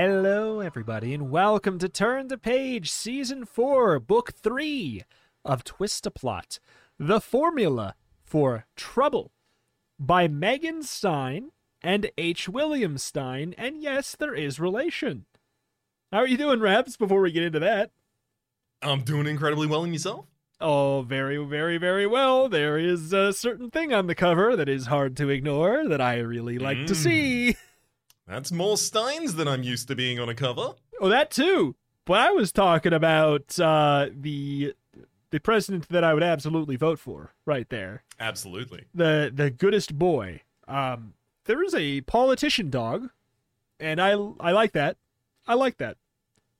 Hello, everybody, and welcome to Turn to Page, Season 4, Book 3 of Twist a Plot The Formula for Trouble by Megan Stine and H. William Stine. And yes, there is relation. How are you doing, Raps, before we get into that? I'm doing incredibly well in yourself. Oh, very, very, very well. There is a certain thing on the cover that is hard to ignore that I really like to Mm. see. That's more Stines than I'm used to being on a cover. Oh, that too. But I was talking about uh, the the president that I would absolutely vote for, right there. Absolutely. The the goodest boy. Um, there is a politician dog, and I I like that. I like that.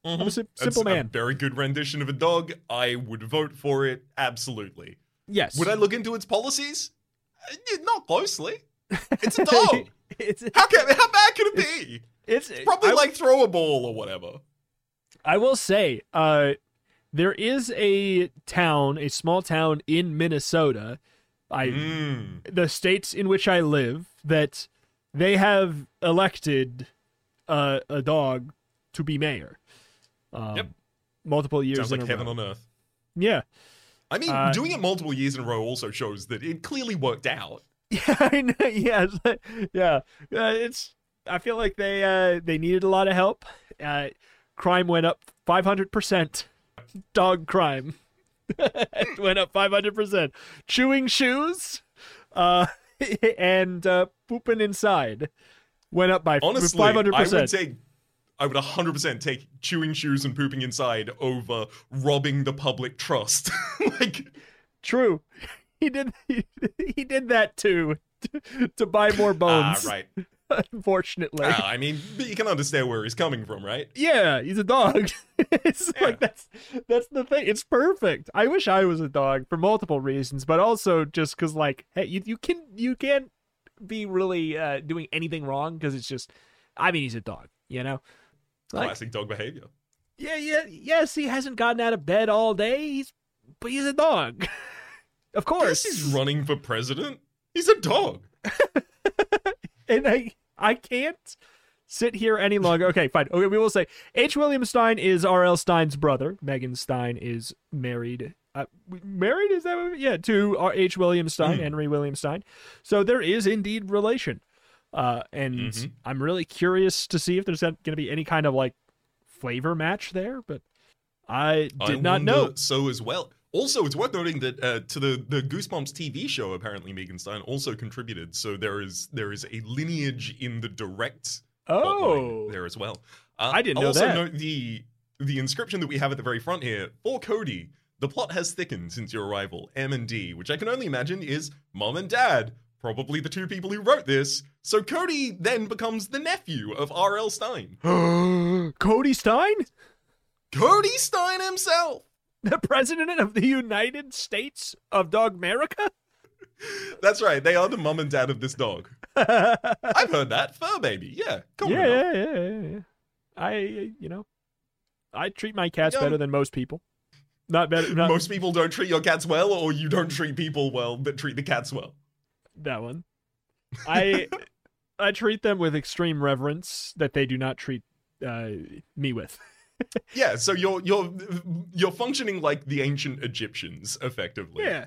I'm a That's simple a man. very good rendition of a dog. I would vote for it. Absolutely. Yes. Would I look into its policies? Uh, Not closely. It's a dog. It's how can how bad could it be? it's Probably I- like throw a ball or whatever. I will say, uh, there is a town, a small town in Minnesota. I Mm. the states in which I live that they have elected uh, a dog to be mayor. Um, Yep. Multiple years Sounds in like a heaven row. on earth. Yeah. I mean, Uh, doing it multiple years in a row also shows that it clearly worked out. Yeah, I know. Yeah, like- yeah. Uh, it's. I feel like they uh, they needed a lot of help. Uh, crime went up five hundred percent. Dog crime went up five hundred percent. Chewing shoes, uh, and uh, pooping inside went up by Honestly, five hundred I would percent. take I would 100% take chewing shoes and pooping inside over robbing the public trust. like True. He did. He, he did that too. To, to buy more ah bones. right. Unfortunately. Ah, I mean, you can understand where he's coming from, right? Yeah, he's a dog. it's Yeah. like that's that's the thing. It's perfect. I wish I was a dog for multiple reasons, but also just because like, hey, you you can you can't be really uh, doing anything wrong because it's just. I mean, he's a dog, you know. Like, Classic dog behavior. yeah, yeah, yes, he hasn't gotten out of bed all day. He's but he's a dog. Of course, he's running for president. He's a dog. and I I can't sit here any longer. Okay, fine. Okay, we will say H. William Stine is R.L. Stine's brother. Megan Stine is married. Uh, married is that what, yeah to R- H. William Stine, Mm. Henry William Stine. So there is indeed relation. Uh, and Mhm. I'm really curious to see if there's going to be any kind of like flavor match there, but I did I not know. So as well. Also, it's worth noting that uh, to the, the Goosebumps TV show, apparently Megan Stine also contributed. So there is there is a lineage in the direct Oh, there as well. Uh, I didn't know also that. note the the inscription that we have at the very front here for Cody. The plot has thickened since your arrival. M and D, which I can only imagine is mom and dad, probably the two people who wrote this. So Cody then becomes the nephew of R.L. Stine, Cody Stine, Cody Stine himself. The president of the United States of Dog America. That's right. They are the mom and dad of this dog. I've heard that. Fur baby. Yeah. Come yeah, on. yeah, yeah, yeah, yeah. I, you know, I treat my cats Yeah. better than most people. Not better. Not Most people don't treat your cats well, or you don't treat people well, but treat the cats well. that one. I, I treat them with extreme reverence that they do not treat uh, me with. Yeah, so you're you're you're functioning like the ancient Egyptians, effectively. Yeah,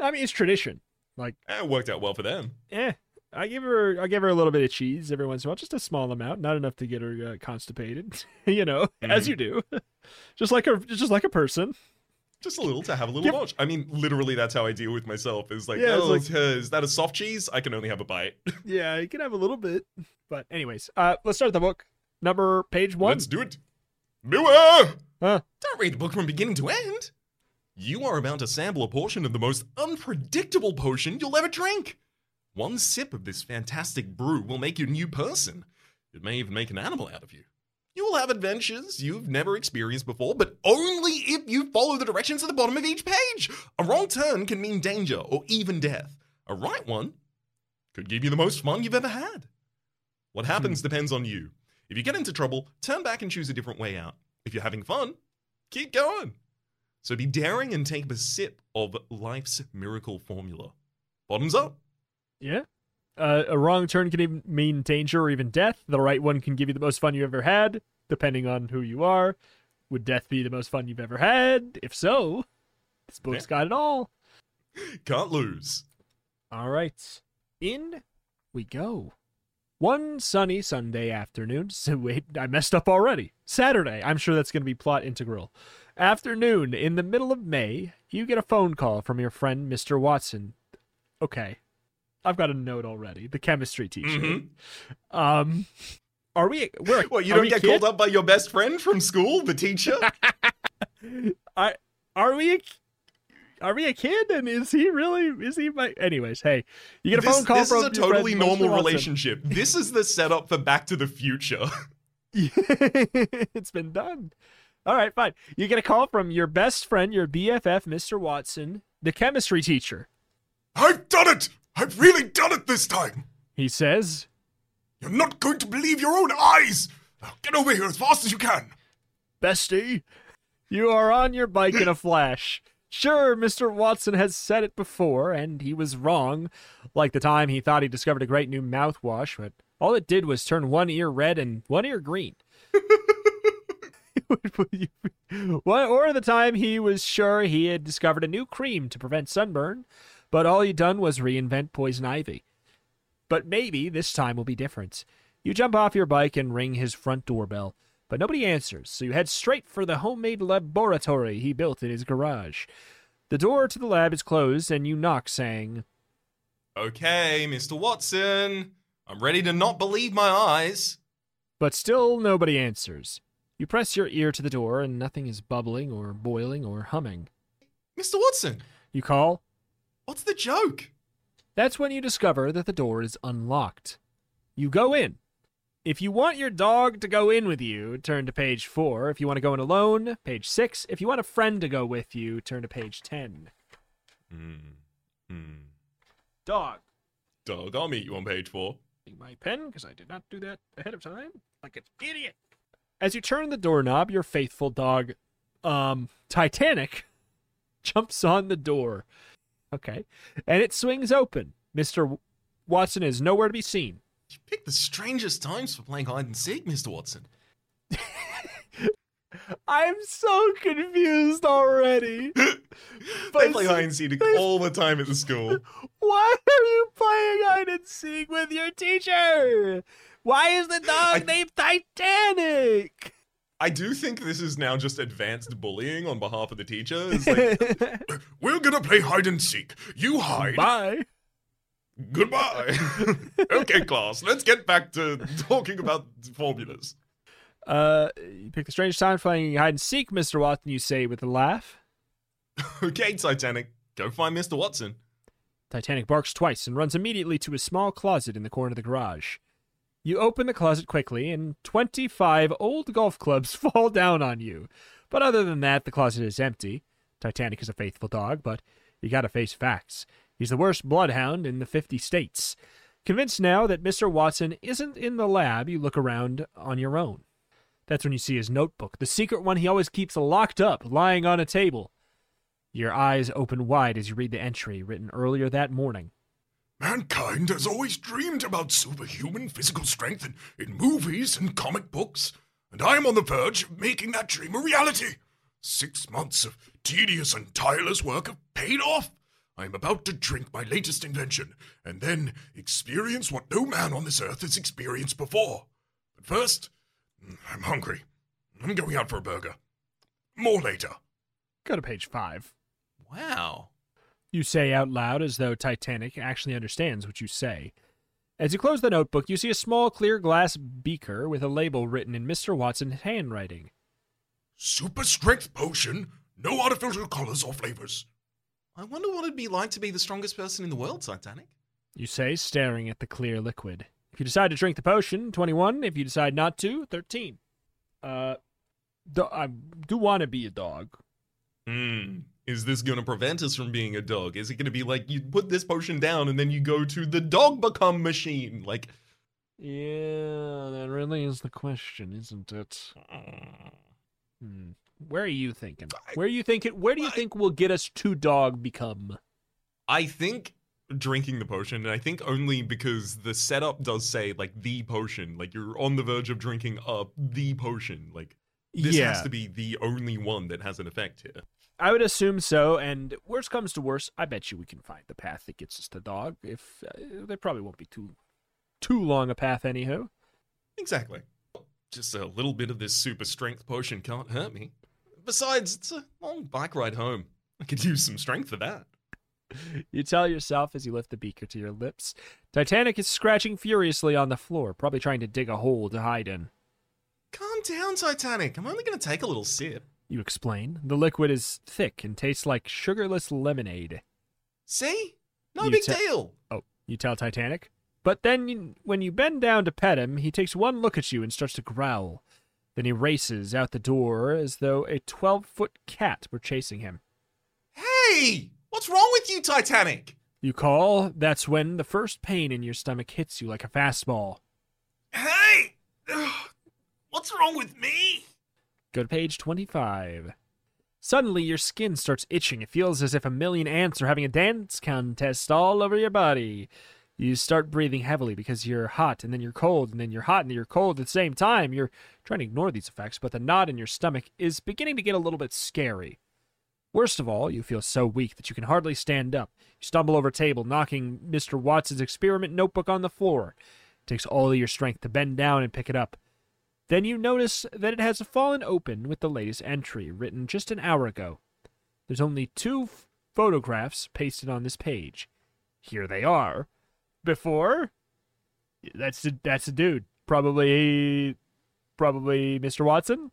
I mean it's tradition. Like, it worked out well for them. Yeah, I give her, I give her a little bit of cheese every once in a while, just a small amount, not enough to get her uh, constipated. you know, as Mhm. you do, just like a, just like a person. Just a little to have a little Give- notch. I mean, literally, that's how I deal with myself. Is like, Yeah, oh, like- is that a soft cheese? I can only have a bite. Yeah, you can have a little bit. But anyways, uh, let's start the book. Number page one. Let's do it. Beware! Huh. Don't read the book from beginning to end. You are about to sample a portion of the most unpredictable potion you'll ever drink. One sip of this fantastic brew will make you a new person. It may even make an animal out of you. You will have adventures you've never experienced before, but only if you follow the directions at the bottom of each page. A wrong turn can mean danger or even death. A right one could give you the most fun you've ever had. What happens hmm. depends on you. If you get into trouble, turn back and choose a different way out. If you're having fun, keep going. So be daring and take a sip of life's miracle formula. Bottoms up. Yeah. Uh, a wrong turn can even mean danger or even death. The right one can give you the most fun you've ever had, depending on who you are. Would death be the most fun you've ever had? If so, this book's Yeah. got it all. Can't lose. All right. In we go. One sunny Sunday afternoon. So wait, I messed up already. Saturday. I'm sure that's going to be plot integral. Afternoon, in the middle of May, you get a phone call from your friend, Mr. Watson. Okay. I've got a note already. The chemistry teacher. Mhm. Um, are we? We're, What, you don't get called up by your best friend from school, the teacher? I are we? Are we a kid? And is he really? Is he my? Anyways, hey, you get a this phone call this from is a totally normal relationship. This is the setup for Back to the Future. it's been done. All right, fine. You get a call from your best friend, your BFF, Mr. Watson, the chemistry teacher. I've done it! I've really done it this time! He says, You're not going to believe your own eyes! Now get over here as fast as you can! Bestie, you are on your bike in a flash. Sure, Mr. Watson has said it before, and he was wrong, like the time he thought he discovered a great new mouthwash, but all it did was turn one ear red and one ear green. What- or the time he was sure he had discovered a new cream to prevent sunburn, but all he'd done was reinvent poison ivy. But maybe this time will be different. You jump off your bike and ring his front doorbell, but nobody answers, so you head straight for the homemade laboratory he built in his garage. The door to the lab is closed, and you knock, saying, okay, Mr. Watson. I'm ready to not believe my eyes. but still nobody answers. You press your ear to the door, and nothing is bubbling or boiling or humming. Mr. Watson, You call. what's the joke? That's when you discover that the door is unlocked. You go in. If you want your dog to go in with you, turn to page 4. If you want to go in alone, page 6. If you want a friend to go with you, turn to page 10. Hmm. Hmm. Dog. Dog, I'll meet you on page four. My pen, because I did not do that ahead of time. Like an idiot. As you turn the doorknob, your faithful dog, um, Titanic, jumps on the door. Okay. And it swings open. Mr. Watson is nowhere to be seen. You picked the strangest times for playing hide and seek, Mr. Watson. I'm so confused already. they play hide and seek all the time at the school. Why are you playing hide and seek with your teacher? Why is the dog I- named Titanic? I do think this is now just advanced bullying on behalf of the teacher. It's like, We're gonna play hide and seek. You hide. Bye. Goodbye. okay, class, let's get back to talking about formulas. Uh, you pick a strange time playing hide and seek, Mr. Watson, you say with a laugh. Okay, Titanic, go find Mr. Watson. Titanic barks twice and runs immediately to a small closet in the corner of the garage. You open the closet quickly, and 25 old golf clubs fall down on you. But other than that, the closet is empty. Titanic is a faithful dog, but you gotta face facts. He's the worst bloodhound in the 50 states. Convinced now that Mr. Watson isn't in the lab, you look around on your own. That's when you see his notebook, the secret one he always keeps locked up, lying on a table. Your eyes open wide as you read the entry written earlier that morning. Mankind has always dreamed about superhuman physical strength in, in movies and comic books, and I am on the verge of making that dream a reality. Six months of tedious and tireless work have paid off. I am about to drink my latest invention, and then experience what no man on this earth has experienced before. But first, I'm hungry. I'm going out for a burger. More later. Go to page five. Wow. You say out loud as though Titanic actually understands what you say. As you close the notebook, you see a small clear glass beaker with a label written in Mr. Watson's handwriting. Super strength potion, no artificial colors or flavors. I wonder what it'd be like to be the strongest person in the world, Titanic. You say, staring at the clear liquid. If you decide to drink the potion, 21. If you decide not to, 13. Uh, do- I do want to be a dog. Hmm. Is this going to prevent us from being a dog? Is it going to be like you put this potion down and then you go to the dog become machine? Like, Yeah, that really is the question, isn't it? Hmm. Where are you thinking? Where are you thinking? Where do you think will get us to dog become? I think drinking the potion, and I think only because the setup does say like the potion, like you're on the verge of drinking up the potion. Like this yeah, has to be the only one that has an effect here. I would assume so. And worst comes to worst, I bet you we can find the path that gets us to dog. If uh, there probably won't be too too long a path, anyhow. Exactly. Just a little bit of this super strength potion can't hurt me. Besides, it's a long bike ride home. I could use some strength for that. You tell yourself as you lift the beaker to your lips. Titanic is scratching furiously on the floor, probably trying to dig a hole to hide in. Calm down, Titanic. I'm only going to take a little sip. You explain. The liquid is thick and tastes like sugarless lemonade. See? No You big te- deal. Oh, you tell Titanic. But then, you, when you bend down to pet him, he takes one look at you and starts to growl. Then he races out the door as though a 12 foot cat were chasing him. Hey! What's wrong with you, Titanic? You call, that's when the first pain in your stomach hits you like a fastball. Hey! What's wrong with me? Go to page 25. Suddenly, your skin starts itching. It feels as if a million ants are having a dance contest all over your body. You start breathing heavily because you're hot, and then you're cold, and then you're hot, and then you're cold at the same time. You're trying to ignore these effects, but the knot in your stomach is beginning to get a little bit scary. Worst of all, you feel so weak that you can hardly stand up. You stumble over a table, knocking Mr. Watson's experiment notebook on the floor. It takes all of your strength to bend down and pick it up. Then you notice that it has fallen open with the latest entry, written just an hour ago. There's only two photographs pasted on this page. Here they are. Before, that's the, that's a dude, probably, probably Mr. Watson.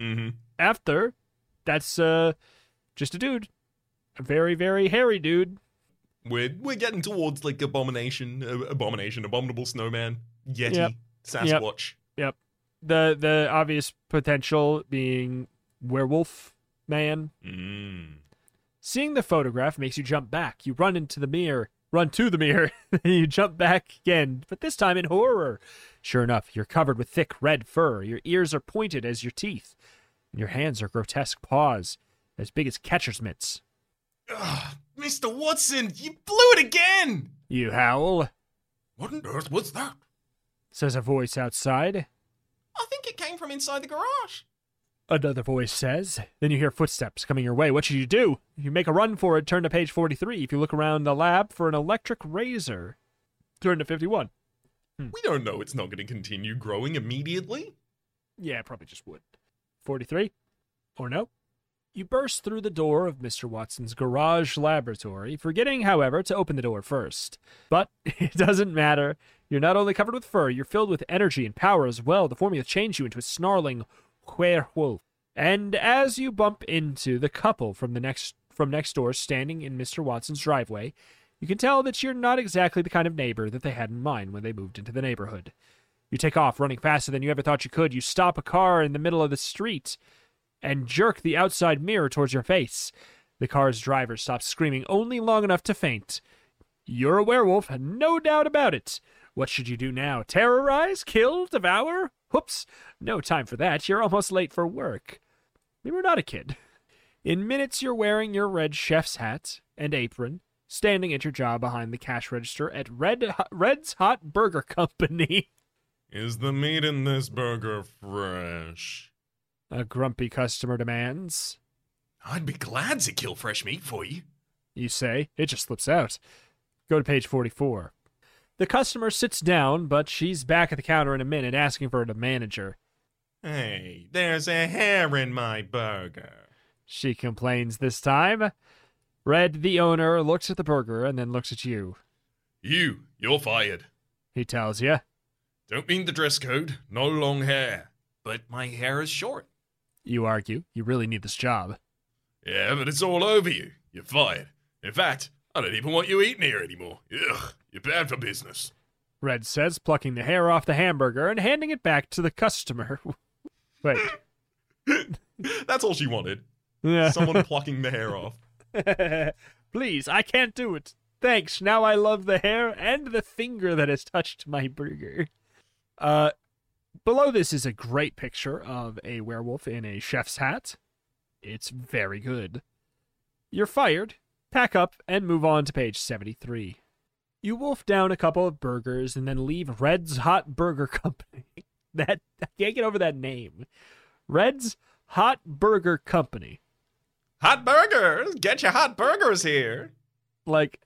Mm-hmm. After, that's uh, just a dude, a very very hairy dude. We're we're getting towards like abomination, uh, abomination, abominable snowman, yeti, Yep. Sasquatch. The the obvious potential being werewolf man. Mm. Seeing the photograph makes you jump back. You run into the mirror, run to the mirror, and you jump back again, but this time in horror. Sure enough, you're covered with thick red fur. Your ears are pointed as your teeth, and your hands are grotesque paws, as big as catcher's mitts. Ugh, Mr. Watson, you blew it again. You howl, What on earth was that? says a voice outside. I think it came from inside the garage. Another voice says. Then you hear footsteps coming your way. What should you do? You make a run for it, turn to page 43. If you look around the lab for an electric razor, turn to 51. Hmm. We don't know it's not going to continue growing immediately. Yeah, probably just would. 43? Or no? You burst through the door of Mr. Watson's garage laboratory, forgetting, however, to open the door first. But it doesn't matter. You're not only covered with fur, you're filled with energy and power as well. The formula changed you into a snarling werewolf. And as you bump into the couple from the next from next door standing in Mr. Watson's driveway, you can tell that you're not exactly the kind of neighbor that they had in mind when they moved into the neighborhood. You take off, running faster than you ever thought you could. You stop a car in the middle of the street and jerk the outside mirror towards your face. The car's driver stops screaming only long enough to faint. You're a werewolf, no doubt about it. What should you do now? Terrorize? Kill? Devour? Whoops, no time for that. You're almost late for work. You were not a kid. In minutes, you're wearing your red chef's hat and apron, standing at your job behind the cash register at Red Red's Hot Burger Company. Is the meat in this burger fresh? A grumpy customer demands. I'd be glad to kill fresh meat for you. You say. It just slips out. Go to page 44. The customer sits down, but she's back at the counter in a minute asking for the manager. Hey, there's a hair in my burger. She complains this time. Red, the owner, looks at the burger and then looks at you. You, you're fired. He tells you. Don't mean the dress code. No long hair. But my hair is short. You argue. You really need this job. Yeah, but it's all over you. You're fired. In fact, I don't even want you eating here anymore. Ugh, you're bad for business. Red says, plucking the hair off the hamburger and handing it back to the customer. Wait. That's all she wanted. Yeah. Someone plucking the hair off. Please, I can't do it. Thanks. Now I love the hair and the finger that has touched my burger. Uh, below this is a great picture of a werewolf in a chef's hat. It's very good. You're fired. Pack up, and move on to page 73. You wolf down a couple of burgers and then leave Red's Hot Burger Company. that I can't get over that name. Red's Hot Burger Company. Hot burgers! Get your hot burgers here! Like,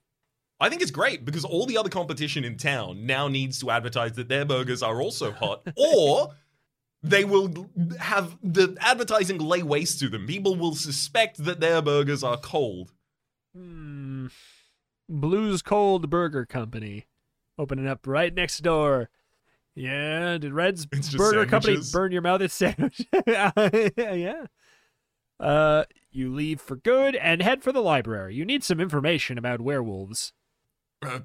I think it's great because all the other competition in town now needs to advertise that their burgers are also hot, or they will have the advertising lay waste to them. People will suspect that their burgers are cold. Hmm, Blues Cold Burger Company. Opening up right next door. Yeah, did Red's Burger Company burn your mouth? It's sandwich. yeah. Uh, you leave for good and head for the library. You need some information about werewolves. Uh,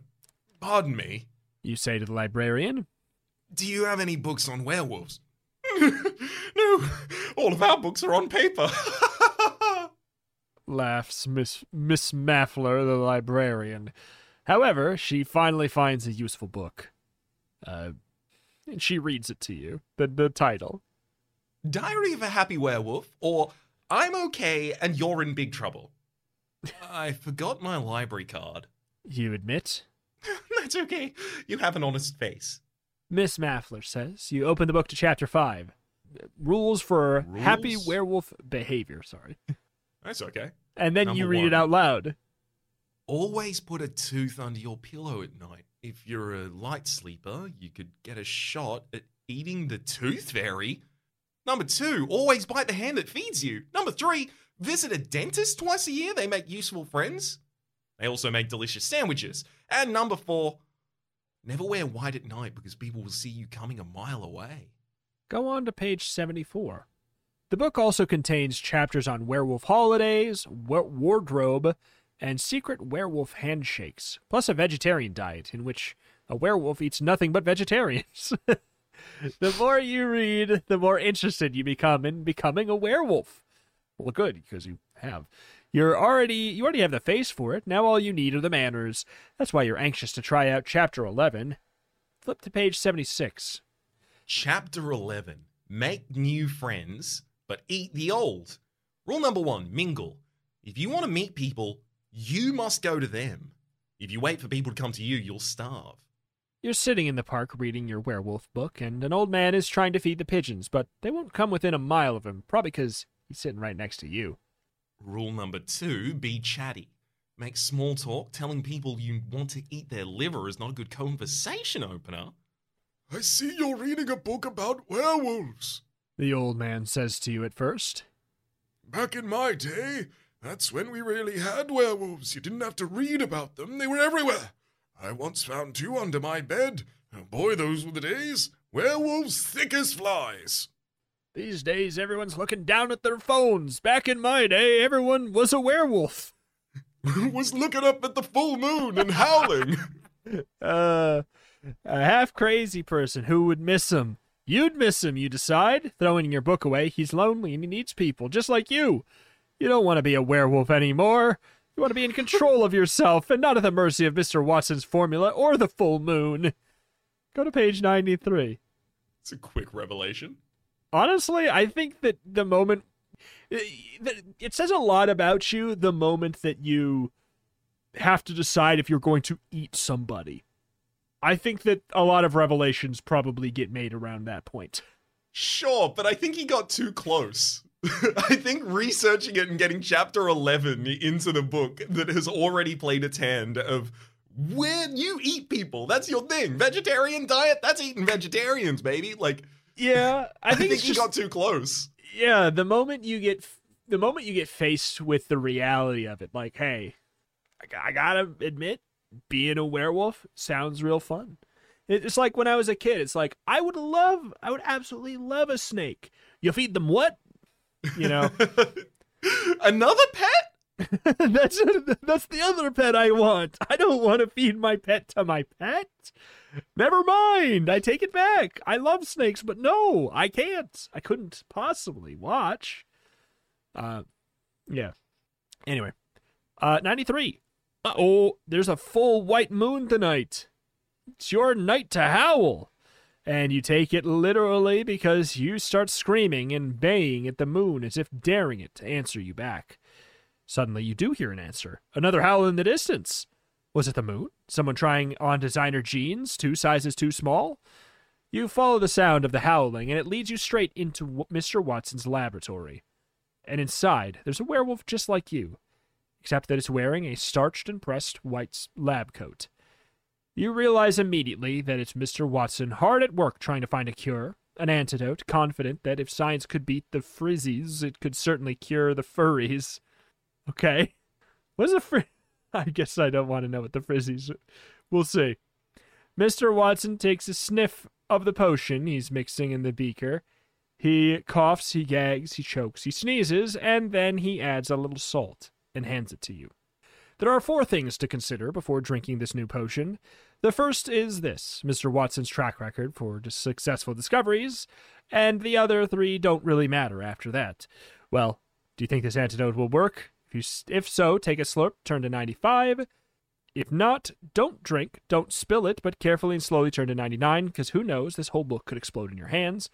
pardon me. You say to the librarian. Do you have any books on werewolves? no, all of our books are on paper. Laughs Miss Miss Maffler, the librarian. However, she finally finds a useful book. Uh, and she reads it to you. The the title. Diary of a Happy Werewolf, or I'm okay and you're in big trouble. I forgot my library card. You admit. That's okay. You have an honest face. Miss Maffler says. You open the book to chapter five. Rules for happy werewolf behavior. Sorry. That's okay. And then you Number read it out loud. Always put a tooth under your pillow at night. If you're a light sleeper, you could get a shot at eating the tooth fairy. Number two, always bite the hand that feeds you. Number three, visit a dentist twice a year. They make useful friends. They also make delicious sandwiches. And number four, never wear white at night because people will see you coming a mile away. Go on to page 74. The book also contains chapters on werewolf holidays, wa- wardrobe, and secret werewolf handshakes, plus a vegetarian diet in which a werewolf eats nothing but vegetarians. the more you read, the more interested you become in becoming a werewolf. Well, good, because you have. You're already you already have the face for it. Now all you need are the manners. That's why you're anxious to try out chapter 11. Flip to page 76. Chapter 11 Make new friends, but eat the old. Rule number one mingle. If you want to meet people, you must go to them. If you wait for people to come to you, you'll starve. You're sitting in the park reading your werewolf book, and an old man is trying to feed the pigeons, but they won't come within a mile of him, probably because he's sitting right next to you. Rule number two be chatty. Make small talk. Telling people you want to eat their liver is not a good conversation opener. I see you're reading a book about werewolves. The old man says to you at first. Back in my day, that's when we really had werewolves. You didn't have to read about them, they were everywhere. I once found two under my bed. Oh boy, those were the days. Werewolves thick as flies. These days, everyone's looking down at their phones. Back in my day, everyone was a werewolf. was looking up at the full moon and howling. Uh, a half crazy person who would miss him. You'd miss him, you decide, throwing your book away. He's lonely and he needs people, just like you. You don't want to be a werewolf anymore. You want to be in control of yourself and not at the mercy of Mr. Watson's formula or the full moon. Go to page 93. It's a quick revelation. Honestly, I think that the moment. Eh, it says a lot about you the moment that you have to decide if you're going to eat somebody. I think that a lot of revelations probably get made around that point. Sure, but I think he got too close. I think researching it and getting chapter 11 into the book that has already played its hand of when you eat people, that's your thing. Vegetarian diet, that's eating vegetarians, baby. Like, Yeah, I I think, think, he just got too close. yeah. The moment you get the moment you get faced with the reality of it, like, hey, I gotta admit, being a werewolf sounds real fun. It's like when I was a kid. It's like I would love, I would absolutely love a snake. You feed them what? You know, Another pet? that's that's the other pet I want. I don't want to feed my pet to my pet. Never mind. I take it back. I love snakes, but no, I can't. I couldn't possibly watch. Uh, yeah. Anyway, uh, ninety three. Oh, there's a full white moon tonight. It's your night to howl. And you take it literally because you start screaming and baying at the moon as if daring it to answer you back. Suddenly, you do hear an answer. Another howl in the distance. Was it the moon? Someone trying on designer jeans, two sizes too small? You follow the sound of the howling, and it leads you straight into Mr. Watson's laboratory. And inside, there's a werewolf just like you, except that it's wearing a starched and pressed white lab coat. You realize immediately that it's Mr. Watson hard at work trying to find a cure, an antidote, confident that if science could beat the frizzies, it could certainly cure the furries. Okay. What's a frizz? I guess I don't want to know what the frizzies. We'll see. Mr. Watson takes a sniff of the potion he's mixing in the beaker. He coughs, he gags, he chokes, he sneezes, and then he adds a little salt and hands it to you. There are four things to consider before drinking this new potion. The first is this Mr. Watson's track record for successful discoveries, and the other three don't really matter after that. Well, do you think this antidote will work? If, you, if so, take a slurp, turn to 95. If not, don't drink, don't spill it, but carefully and slowly turn to 99, because who knows, this whole book could explode in your hands.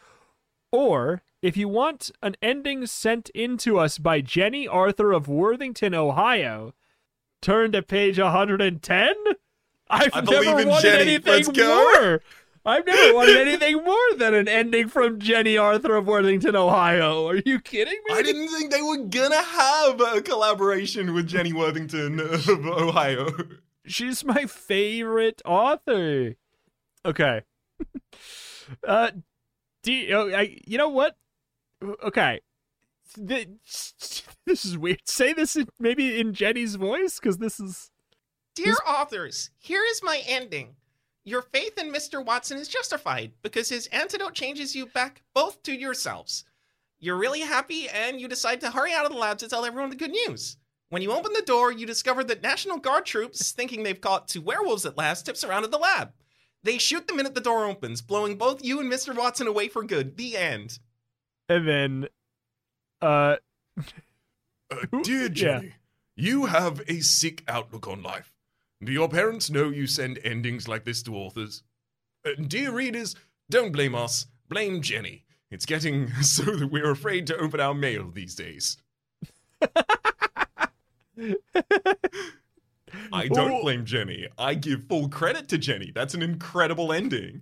Or, if you want an ending sent in to us by Jenny Arthur of Worthington, Ohio, turn to page 110? I've I believe never in wanted Jenny. anything more. I've never wanted anything more than an ending from Jenny Arthur of Worthington, Ohio. Are you kidding me? I didn't think they were gonna have a collaboration with Jenny Worthington of Ohio. She's my favorite author. Okay. uh, do you, oh, I, you know what? Okay. This is weird. Say this in, maybe in Jenny's voice, because this is. Dear authors, here is my ending. Your faith in Mr. Watson is justified because his antidote changes you back both to yourselves. You're really happy and you decide to hurry out of the lab to tell everyone the good news. When you open the door, you discover that National Guard troops, thinking they've caught two werewolves at last, have surrounded the lab. They shoot the minute the door opens, blowing both you and Mr. Watson away for good. The end. And then. Uh, Uh, dear Jenny, you have a sick outlook on life. Do your parents know you send endings like this to authors? Uh, dear readers, don't blame us, blame Jenny. It's getting so that we're afraid to open our mail these days. I don't blame Jenny. I give full credit to Jenny. That's an incredible ending.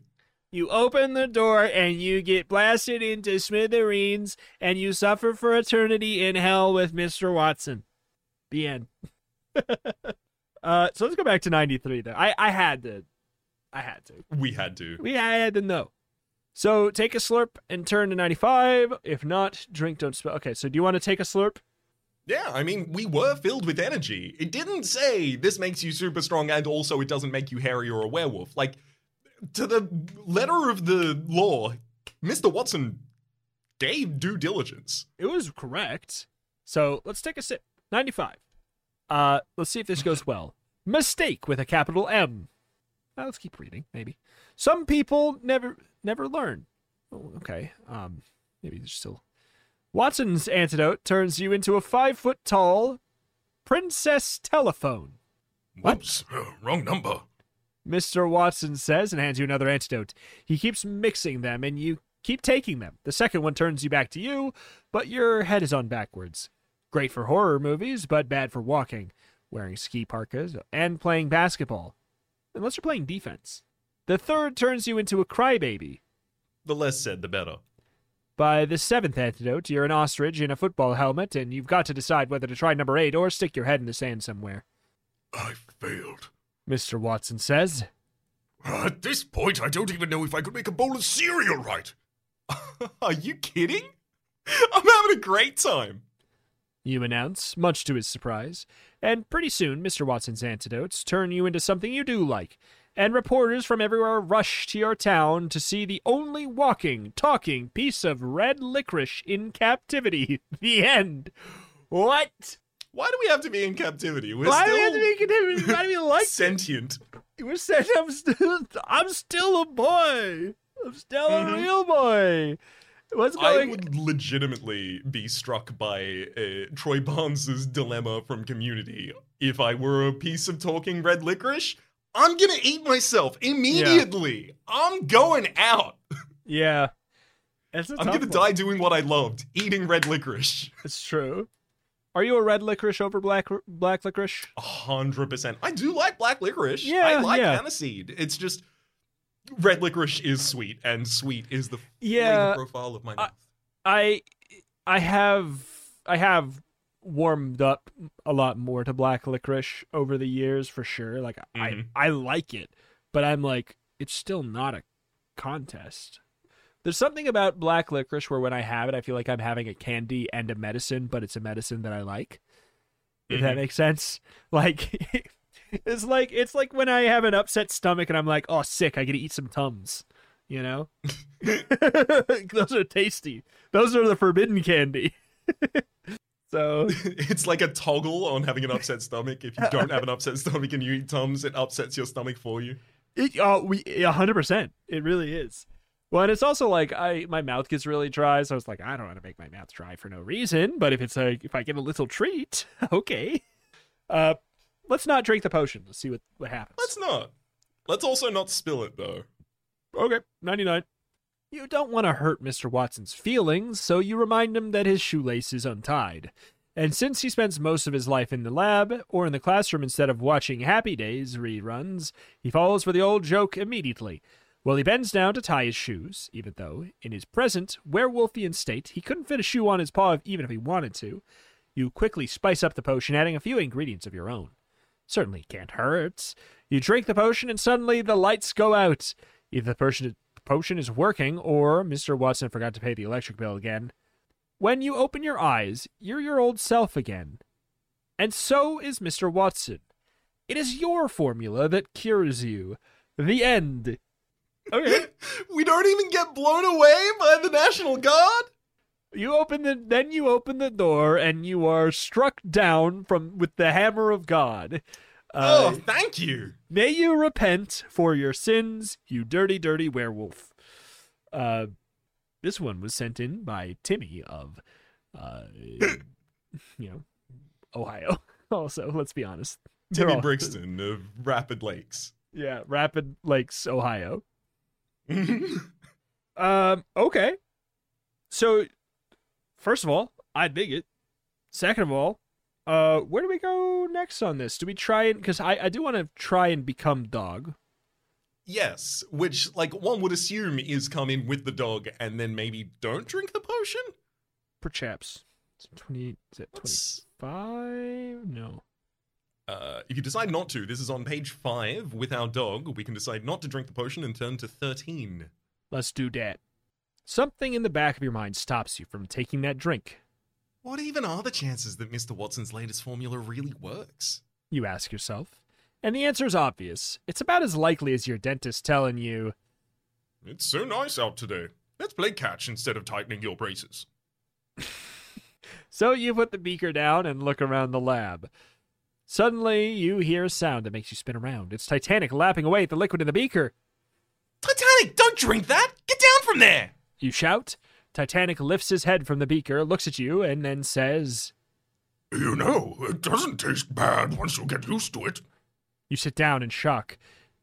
you open the door and you get blasted into smithereens and you suffer for eternity in hell with Mr. Watson. The end. uh, so let's go back to 93 though. I, I had to. I had to. We had to. We had to know. So take a slurp and turn to 95. If not, drink, don't spill. Okay, so do you want to take a slurp? Yeah, I mean, we were filled with energy. It didn't say this makes you super strong and also it doesn't make you hairy or a werewolf. Like, to the letter of the law, Mr. Watson gave due diligence. It was correct. So let's take a sip. 95. Uh, let's see if this goes well. Mistake with a capital M. Uh, let's keep reading, maybe. Some people never never learn. Oh, okay. Um, maybe there's still. Watson's antidote turns you into a five foot tall princess telephone. What? Whoops, uh, wrong number. Mr. Watson says and hands you another antidote. He keeps mixing them and you keep taking them. The second one turns you back to you, but your head is on backwards. Great for horror movies, but bad for walking, wearing ski parkas, and playing basketball. Unless you're playing defense. The third turns you into a crybaby. The less said, the better. By the seventh antidote, you're an ostrich in a football helmet, and you've got to decide whether to try number eight or stick your head in the sand somewhere. I failed. Mr. Watson says. At this point, I don't even know if I could make a bowl of cereal right. Are you kidding? I'm having a great time. you announce, much to his surprise. And pretty soon, Mr. Watson's antidotes turn you into something you do like, and reporters from everywhere rush to your town to see the only walking, talking piece of red licorice in captivity. The end. What? Why do we have to be in captivity? We're Why do still we have to be in captivity? Why do we like sentient. We're saying I'm still, I'm still a boy. I'm still Mhm. a real boy. What's going? I would legitimately be struck by uh, Troy Barnes's dilemma from Community. If I were a piece of talking red licorice, I'm gonna eat myself immediately. I'm going out. Yeah, it's a I'm gonna one. die doing what I loved, eating red licorice. It's true. Are you a red licorice over black black licorice? A hundred percent. I do like black licorice. Yeah, I like yeah. aniseed. It's just red licorice is sweet, and sweet is the Yeah, flavor profile of my I- mouth. I I have I have warmed up a lot more to black licorice over the years for sure. Like Mhm. I I like it, but I'm like it's still not a contest. There's something about black licorice where when I have it, I feel like I'm having a candy and a medicine, but it's a medicine that I like. If that Mhm. makes sense. Like it's like it's like when I have an upset stomach and I'm like, oh sick, I get to eat some tums. You know? Those are tasty. Those are the forbidden candy. So it's like a toggle on having an upset stomach. If you don't have an upset stomach and you eat Tums, it upsets your stomach for you. it uh, we a hundred percent. It really is. Well, and it's also like I my mouth gets really dry, so I was like, I don't want to make my mouth dry for no reason. But if it's like if I get a little treat, okay. Uh, let's not drink the potion. Let's see what what happens. Let's not. Let's also not spill it though. Okay, 99. You don't want to hurt Mr. Watson's feelings, so you remind him that his shoelace is untied. And since he spends most of his life in the lab or in the classroom instead of watching Happy Days reruns, he falls for the old joke immediately. Well, he bends down to tie his shoes, even though, in his present werewolfian state, he couldn't fit a shoe on his paw even if he wanted to. You quickly spice up the potion, adding a few ingredients of your own. Certainly can't hurt. You drink the potion, and suddenly the lights go out. Either the potion, potion is working, or Mr. Watson forgot to pay the electric bill again. When you open your eyes, you're your old self again. And so is Mr. Watson. It is your formula that cures you. The end. Okay. we don't even get blown away by the National Guard. You open the then you open the door and you are struck down from with the hammer of God. Uh, oh, thank you. May you repent for your sins, you dirty, dirty werewolf. Uh, this one was sent in by Timmy of, uh, you know, Ohio. Also, let's be honest. Timmy all- Brixton of Rapid Lakes. Yeah, Rapid Lakes, Ohio. Um, okay. So, first of all, I dig it. Second of all, uh, where do we go next on this? Do we try and because I I do want to try and become dog. yes, which like one would assume is come in with the dog and then maybe don't drink the potion. Perhaps. It's Twenty is it twenty No. Uh, if you decide not to, this is on page five with our dog. We can decide not to drink the potion and turn to thirteen. Let's do that. Something in the back of your mind stops you from taking that drink. What even are the chances that Mr. Watson's latest formula really works? You ask yourself. And the answer is obvious. It's about as likely as your dentist telling you, It's so nice out today. Let's play catch instead of tightening your braces. So you put the beaker down and look around the lab. Suddenly, you hear a sound that makes you spin around. It's Titanic lapping away at the liquid in the beaker. Titanic, don't drink that! Get down from there! You shout. Titanic lifts his head from the beaker, looks at you, and then says, You know, it doesn't taste bad once you get used to it. You sit down in shock,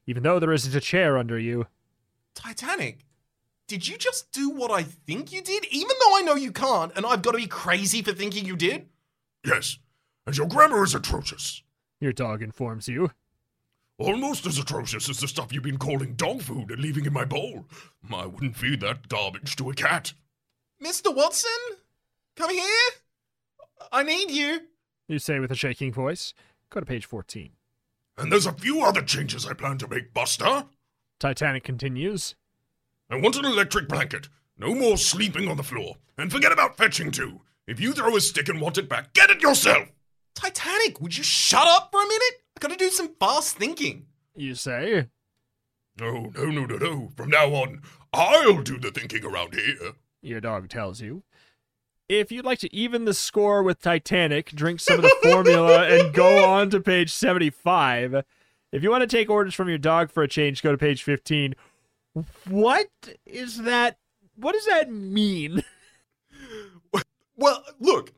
even though there isn't a chair under you. Titanic, did you just do what I think you did? Even though I know you can't, and I've got to be crazy for thinking you did? Yes, and your grammar is atrocious. Your dog informs you. Almost as atrocious as the stuff you've been calling dog food and leaving in my bowl. I wouldn't feed that garbage to a cat. Mr. Watson? Come here? I need you. You say with a shaking voice. Go to page 14. And there's a few other changes I plan to make, Buster. Titanic continues. I want an electric blanket. No more sleeping on the floor. And forget about fetching too. If you throw a stick and want it back, get it yourself. Titanic, would you shut up for a minute? I gotta do some fast thinking. You say. No, no, no, no, no. From now on, I'll do the thinking around here. Your dog tells you. If you'd like to even the score with Titanic, drink some of the formula and go on to page 75. If you want to take orders from your dog for a change, go to page 15. What is that? What does that mean? Well, look,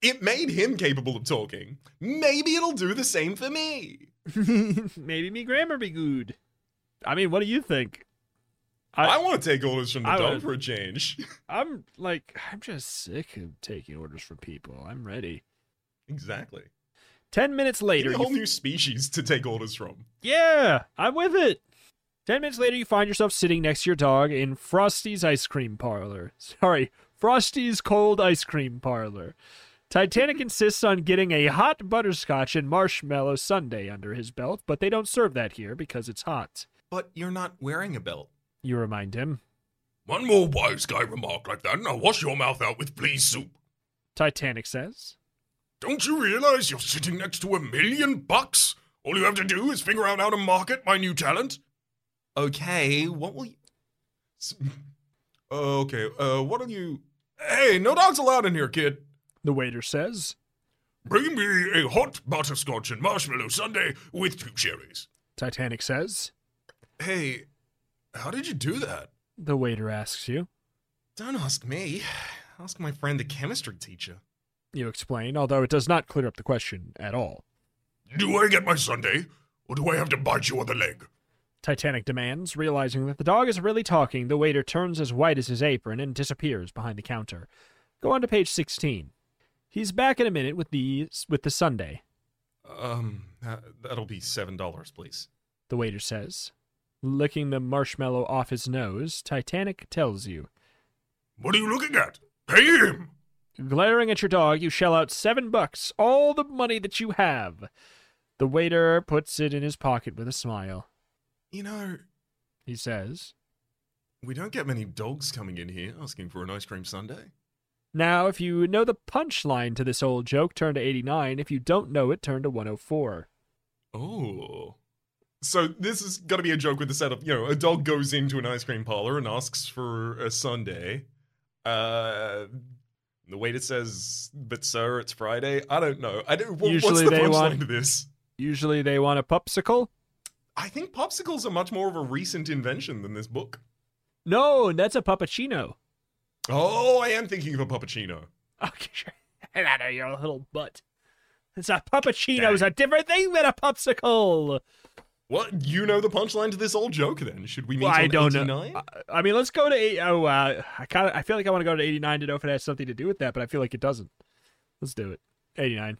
it made him capable of talking. Maybe it'll do the same for me. Maybe me grammar be good. I mean, what do you think? I, I- want to take orders from the I dog for a change. I'm like, I'm just sick of taking orders from people. I'm ready. Exactly. Ten minutes later, Later, a you whole new species to take orders from. Yeah, I'm with it. Ten minutes later, you find yourself sitting next to your dog in Frosty's ice cream parlor. Sorry, Frosty's cold ice cream parlor. Titanic insists on getting a hot butterscotch and marshmallow sundae under his belt, but they don't serve that here because it's hot. But you're not wearing a belt. You remind him. One more wise guy remark like that, and I'll wash your mouth out with please soup. Titanic says. Don't you realize you're sitting next to a million bucks? All you have to do is figure out how to market my new talent. Okay, what will you. S- okay, uh, what are you. Hey, no dogs allowed in here, kid. The waiter says. Bring me a hot butterscotch and marshmallow sundae with two cherries. Titanic says. Hey, how did you do that? The waiter asks you. Don't ask me. Ask my friend, the chemistry teacher. You explain, although it does not clear up the question at all. Do I get my sundae, or do I have to bite you on the leg? Titanic demands, realizing that the dog is really talking. The waiter turns as white as his apron and disappears behind the counter. Go on to page 16. He's back in a minute with the with the sundae. Um, uh, that'll be seven dollars, please. The waiter says, licking the marshmallow off his nose. Titanic tells you, What are you looking at? Pay him! glaring at your dog, you shell out seven bucks, all the money that you have. The waiter puts it in his pocket with a smile. You know, He says, we don't get many dogs coming in here asking for an ice cream sundae. Now, if you know the punchline to this old joke, turn to 89. If you don't know it, turn to 104. Oh. oh. So this is going to be a joke with the setup. You know, a dog goes into an ice cream parlor and asks for a sundae. Uh, the waiter says, "But sir, it's Friday." I don't know. I don't. What, Usually what's the they want- to this? Usually they want a popsicle. I think popsicles are much more of a recent invention than this book. No, that's a puppuccino. Oh, I am thinking of a puppuccino. Okay, sure. Get out of your little butt. It's a puppuccino's a different thing than a popsicle. What? You know the punchline to this old joke? Then should we meet Well, I don't know. 89? I, I mean, let's go to eight. Oh, uh, I kind of. I feel like I want to go to eighty nine to know if it has something to do with that, but I feel like it doesn't. Let's do it. Eighty nine.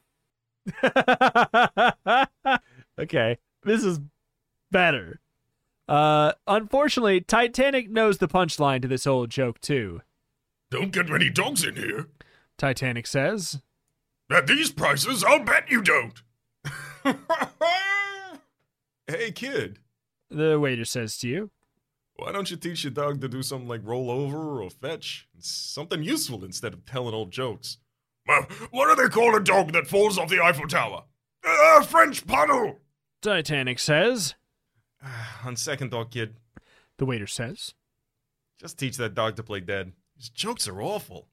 okay, this is better. Uh, unfortunately, Titanic knows the punchline to this old joke too. Don't get many dogs in here. Titanic says, At these prices, I'll bet you don't. hey, kid. the waiter says to you. Why don't you teach your dog to do something like roll over or fetch? Something useful instead of telling old jokes. Uh, what do they call a dog that falls off the Eiffel Tower? A French puddle! Titanic says. On second thought, kid, The waiter says. just teach that dog to play dead. His jokes are awful.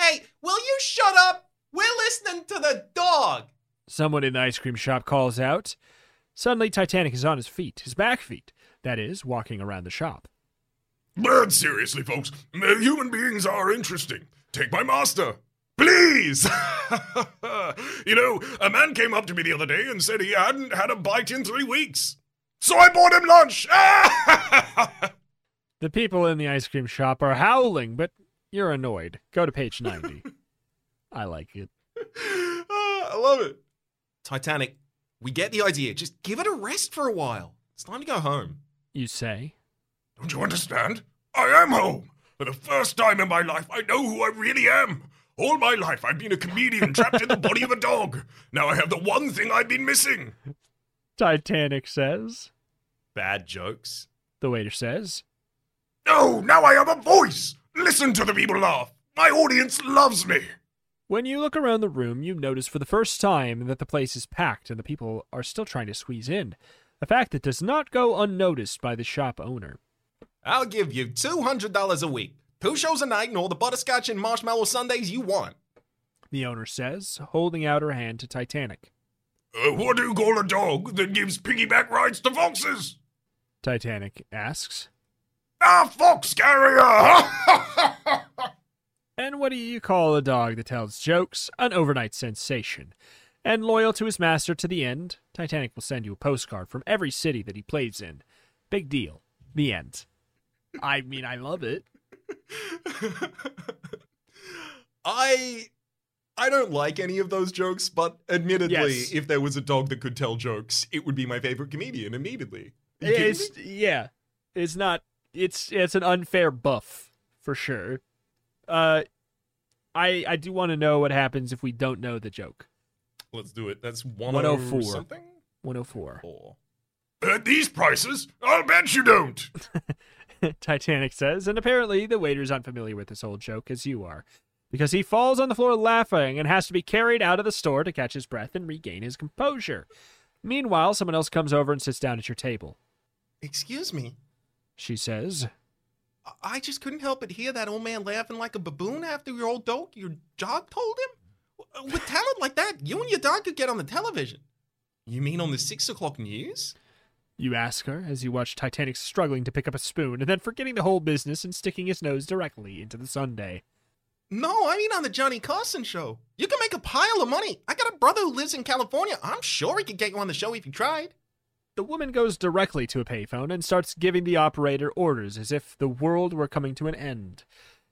Hey, will you shut up? We're listening to the dog. Someone in the ice cream shop calls out. Suddenly, Titanic is on his feet, his back feet, that is, walking around the shop. But seriously, folks, uh, human beings are interesting. Take my master. Please! you know, a man came up to me the other day and said he hadn't had a bite in three weeks. So I bought him lunch! The people in the ice cream shop are howling, but you're annoyed. Go to page 90. I like it. Ah, I love it. Titanic, we get the idea. Just give it a rest for a while. It's time to go home. You say. Don't you understand? I am home. For the first time in my life, I know who I really am. All my life, I've been a comedian trapped in the body of a dog. Now I have the one thing I've been missing. Titanic says. Bad jokes. The waiter says. Oh, now I have a voice. Listen to the people laugh. My audience loves me. When you look around the room, you notice for the first time that the place is packed and the people are still trying to squeeze in. A fact that does not go unnoticed by the shop owner. I'll give you $200 a week. Two shows a night and all the butterscotch and marshmallow sundaes you want. The owner says, holding out her hand to Titanic. Uh, what do you call a dog that gives piggyback rides to foxes? Titanic asks. A fox carrier! And what do you call a dog that tells jokes? An overnight sensation. And loyal to his master to the end, Titanic will send you a postcard from every city that he plays in. Big deal. The end. I mean, I love it. I I don't like any of those jokes, but admittedly, Yes. if there was a dog that could tell jokes, it would be my favorite comedian immediately. Are you kidding It's yeah. It's not it's it's an unfair buff for sure. Uh I I do want to know what happens if we don't know the joke. Let's do it. That's 104 104. something? 104. Four. At these prices, I'll bet you don't. Titanic says, and apparently the waiter's unfamiliar with this old joke as you are, because he falls on the floor laughing and has to be carried out of the store to catch his breath and regain his composure. Meanwhile, someone else comes over and sits down at your table. Excuse me. She says, I- just couldn't help but hear that old man laughing like a baboon after your old dog, your dog told him. With talent like that, you and your dog could get on the television. You mean on the six o'clock news? You ask her as you watch Titanic struggling to pick up a spoon and then forgetting the whole business and sticking his nose directly into the sundae. No, I mean on the Johnny Carson show. You can make a pile of money. I got a brother who lives in California. I'm sure he could get you on the show if you tried. The woman goes directly to a payphone and starts giving the operator orders as if the world were coming to an end.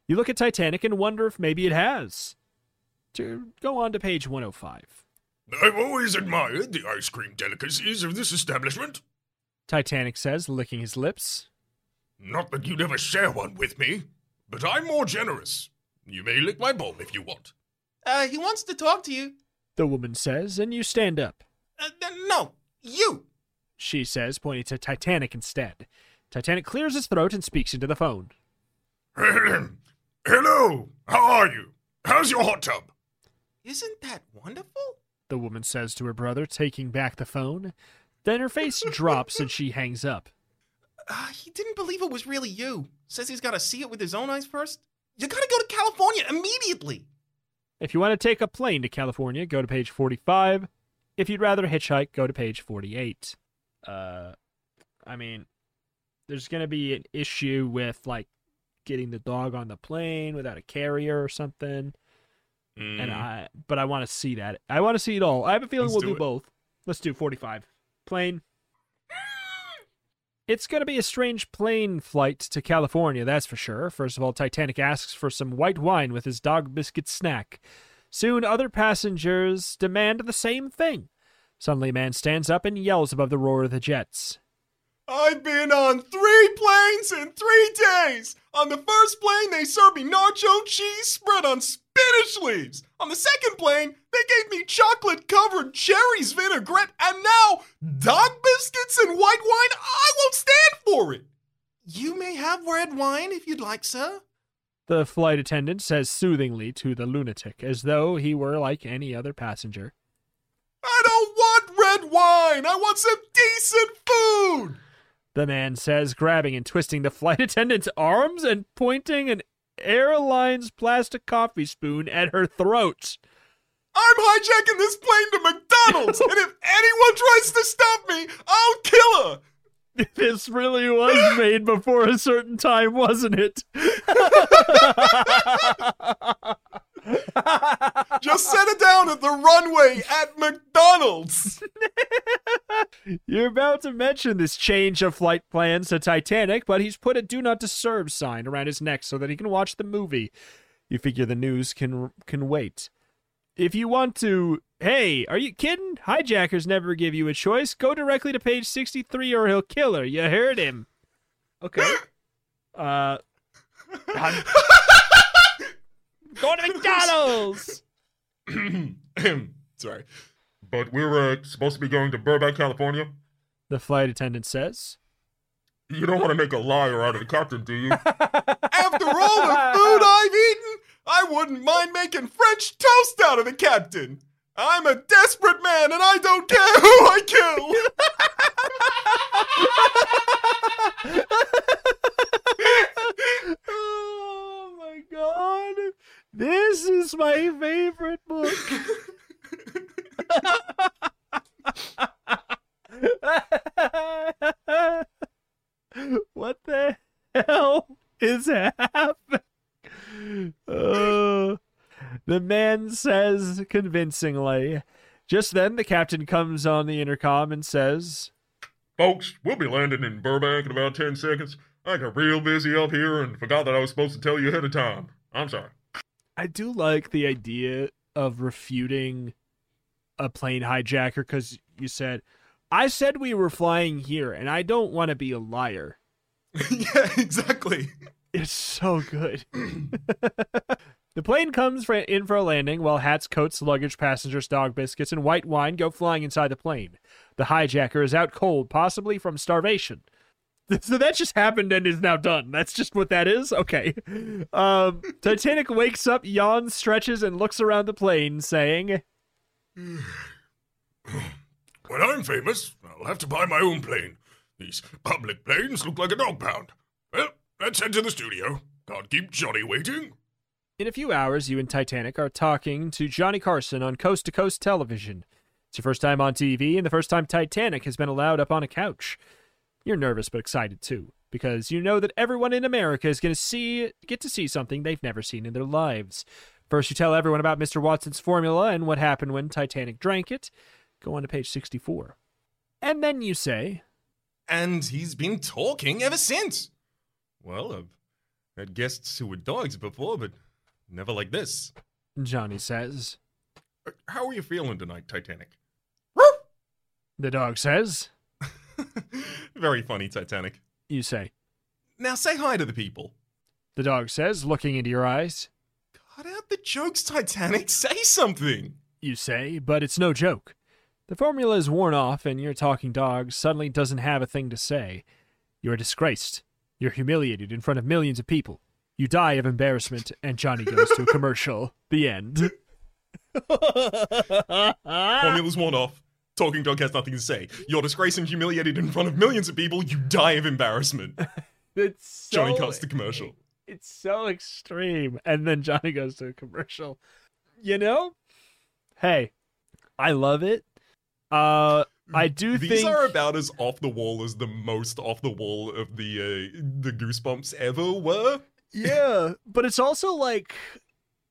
You look at Titanic and wonder if maybe it has. To go on to page 105. I've always admired the ice cream delicacies of this establishment. Titanic says, licking his lips. Not that you'd ever share one with me, but I'm more generous. You may lick my bowl if you want. Uh, he wants to talk to you. The woman says, and you stand up. Uh, no, you. She says, pointing to Titanic instead. Titanic clears his throat and speaks into the phone. Hello, how are you? How's your hot tub? Isn't that wonderful? The woman says to her brother, taking back the phone. Then her face drops and she hangs up. Uh, he didn't believe it was really you. Says he's got to see it with his own eyes first. You got to go to California immediately. If you want to take a plane to California, go to page 45. If you'd rather hitchhike, go to page 48. Uh, I mean, there's going to be an issue with, like, getting the dog on the plane without a carrier or something. Mm. And I, but I want to see that. I want to see it all. I have a feeling Let's we'll do do both. Let's do 45. Plane. It's going to be a strange plane flight to California, that's for sure. First of all, Titanic asks for some white wine with his dog biscuit snack. Soon, other passengers demand the same thing. Suddenly, a man stands up and yells above the roar of the jets. I've been on three planes in three days. On the first plane, they served me nacho cheese spread on spinach leaves. On the second plane, they gave me chocolate covered cherries vinaigrette, and now dog biscuits and white wine. I won't stand for it. You may have red wine if you'd like, sir. The flight attendant says soothingly to the lunatic, as though he were like any other passenger. I don't want red wine. I want some decent food. The man says, grabbing and twisting the flight attendant's arms and pointing an airline's plastic coffee spoon at her throat. I'm hijacking this plane to McDonald's, and if anyone tries to stop me, I'll kill her. This really was made before a certain time, wasn't it? Just set it down at the runway at McDonald's. You're about to mention this change of flight plans to Titanic, but he's put a do not disturb sign around his neck so that he can watch the movie. You figure the news can can wait. If you want to, hey, are you kidding? Hijackers never give you a choice. Go directly to page 63 or he'll kill her. You heard him. Okay. Uh I'm going to McDonald's. Sorry. But we're uh, supposed to be going to Burbank, California. The flight attendant says. You don't want to make a liar out of the captain, do you? After all the food I've eaten, I wouldn't mind making French toast out of the captain. I'm a desperate man and I don't care who I kill. oh my god. This is my favorite book. what the hell is happening? Uh, the man says convincingly. Just then, the captain comes on the intercom and says, Folks, we'll be landing in Burbank in about 10 seconds. I got real busy up here and forgot that I was supposed to tell you ahead of time. I'm sorry. I do like the idea of refuting a plane hijacker because you said, I said we were flying here and I don't want to be a liar. yeah, exactly. It's so good. the plane comes in for a landing while hats, coats, luggage, passengers, dog biscuits, and white wine go flying inside the plane. The hijacker is out cold, possibly from starvation. So that just happened and is now done. That's just what that is? Okay. Um, Titanic wakes up, yawns, stretches, and looks around the plane, saying, When I'm famous, I'll have to buy my own plane. These public planes look like a dog pound. Well, let's head to the studio. Can't keep Johnny waiting. In a few hours, you and Titanic are talking to Johnny Carson on Coast to Coast Television. It's your first time on TV and the first time Titanic has been allowed up on a couch. You're nervous but excited too, because you know that everyone in America is going to see get to see something they've never seen in their lives. First, you tell everyone about Mr. Watson's formula and what happened when Titanic drank it. Go on to page 64. And then you say, And he's been talking ever since. Well, I've had guests who were dogs before, but never like this. Johnny says. Uh, How are you feeling tonight, Titanic? The dog says. Very funny, Titanic. You say. Now say hi to the people. The dog says, looking into your eyes. Cut out the jokes, Titanic. Say something. You say, but it's no joke. The formula is worn off, and your talking dog suddenly doesn't have a thing to say. You're disgraced. You're humiliated in front of millions of people. You die of embarrassment, and Johnny goes to a commercial. The end. Formula's worn off. Talking dog has nothing to say. You're disgraced and humiliated in front of millions of people. You die of embarrassment. It's Johnny cuts the commercial. It's so extreme. And then Johnny goes to a commercial. You know? Hey, I love it. Uh I do These think are about as off the wall as the most off the wall of the uh, the Goosebumps ever were. Yeah, but it's also like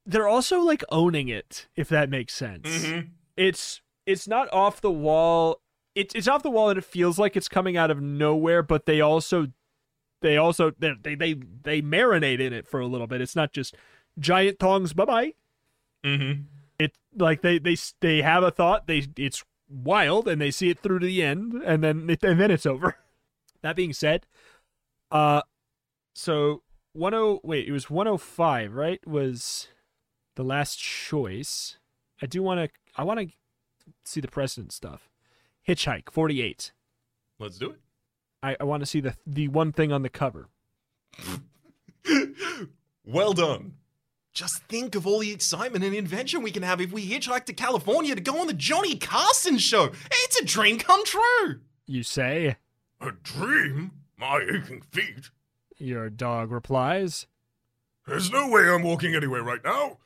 they're also like owning it, if that makes sense. Mhm. It's it's not off the wall. It's it's off the wall and it feels like it's coming out of nowhere, but they also they also they they they, they marinate in it for a little bit. It's not just giant thongs bye bye. Mm-hmm. It like they they they have a thought, they it's wild and they see it through to the end and then it, and then it's over. That being said, uh so 10 wait, it was 105, right? Was the last choice. I do want to I want to see the president stuff. Hitchhike 48. Let's do it. I, I want to see the the one thing on the cover. well done. Just think of all the excitement and invention we can have if we hitchhike to California to go on the Johnny Carson show. It's a dream come true. You say. A dream? My aching feet. Your dog replies. There's no way I'm walking anywhere right now.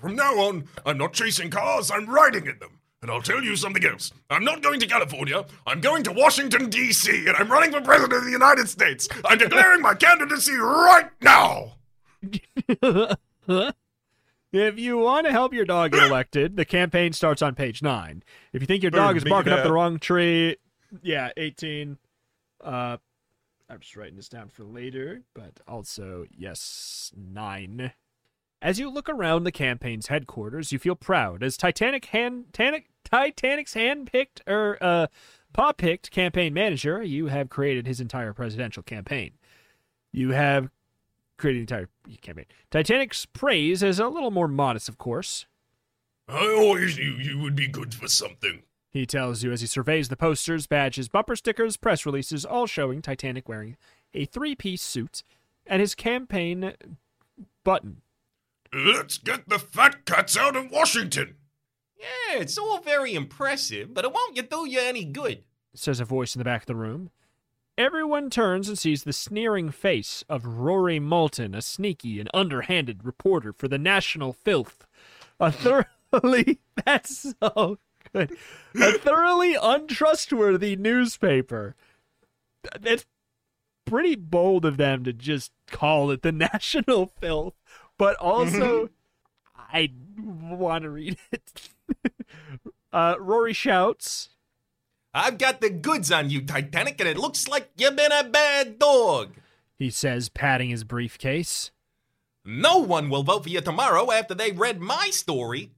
From now on, I'm not chasing cars, I'm riding in them. And I'll tell you something else. I'm not going to California. I'm going to Washington, D.C., and I'm running for President of the United States. I'm declaring my candidacy right now. if you want to help your dog get elected, the campaign starts on page nine. If you think your Boom, dog is barking up the wrong tree, yeah, 18. Uh, I'm just writing this down for later, but also, yes, nine. As you look around the campaign's headquarters, you feel proud as Titanic hand Titanic Titanic's hand-picked or uh paw-picked campaign manager, you have created his entire presidential campaign. You have created the entire campaign. Titanic's praise is a little more modest, of course. I always knew you would be good for something. He tells you as he surveys the posters, badges, bumper stickers, press releases, all showing Titanic wearing a three-piece suit and his campaign button. Let's get the fat cats out of Washington. Yeah, it's all very impressive, but it won't do you any good. says a voice in the back of the room. Everyone turns and sees the sneering face of Rory Moulton, a sneaky and underhanded reporter for the National Filth. A thoroughly that's so good. A thoroughly untrustworthy newspaper. That's pretty bold of them to just call it the National Filth, but also I want to read it. uh, Rory shouts, I've got the goods on you, Titanic, and it looks like you've been a bad dog. he says, patting his briefcase. No one will vote for you tomorrow after they read my story.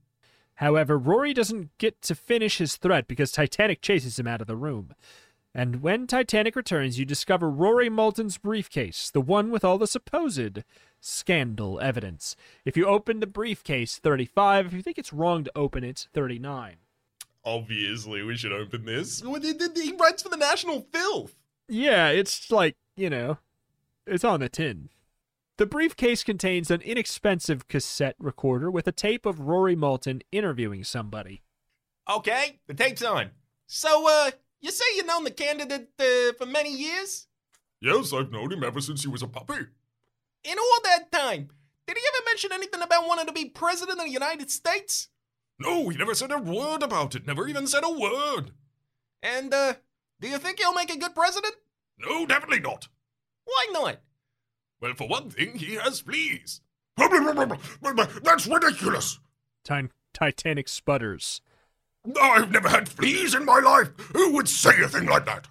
However, Rory doesn't get to finish his threat because Titanic chases him out of the room. And when Titanic returns, you discover Rory Moulton's briefcase, the one with all the supposed scandal evidence. If you open the briefcase, 35. If you think it's wrong to open it, 39. Obviously, we should open this. He he writes for the National Filth. Yeah, it's like, you know, it's on the tin. The briefcase contains an inexpensive cassette recorder with a tape of Rory Moulton interviewing somebody. Okay, the tape's on. So, uh, you say you've known the candidate uh, for many years? Yes, I've known him ever since he was a puppy. In all that time, did he ever mention anything about wanting to be president of the United States? No, he never said a word about it. Never even said a word. And, uh, do you think he'll make a good president? No, definitely not. Why not? Well, for one thing, he has fleas. That's ridiculous. Ti- Titanic sputters. I've never had fleas in my life. Who would say a thing like that?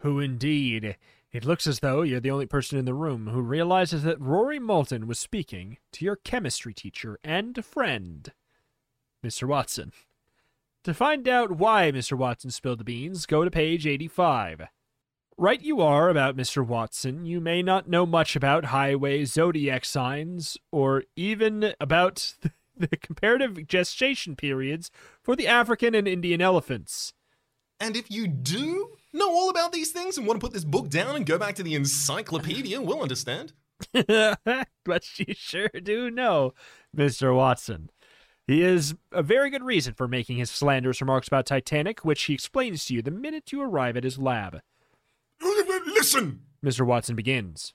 Who indeed? It looks as though you're the only person in the room who realizes that Rory Moulton was speaking to your chemistry teacher and friend, Mr. Watson. To find out why Mr. Watson spilled the beans, go to page 85. Right you are about Mr. Watson. You may not know much about highway zodiac signs, or even about the comparative gestation periods for the African and Indian elephants. And if you do know all about these things and want to put this book down and go back to the encyclopedia, we'll understand. but you sure do know, Mr. Watson. He is a very good reason for making his slanderous remarks about Titanic, which he explains to you the minute you arrive at his lab. Listen, Mr. Watson begins.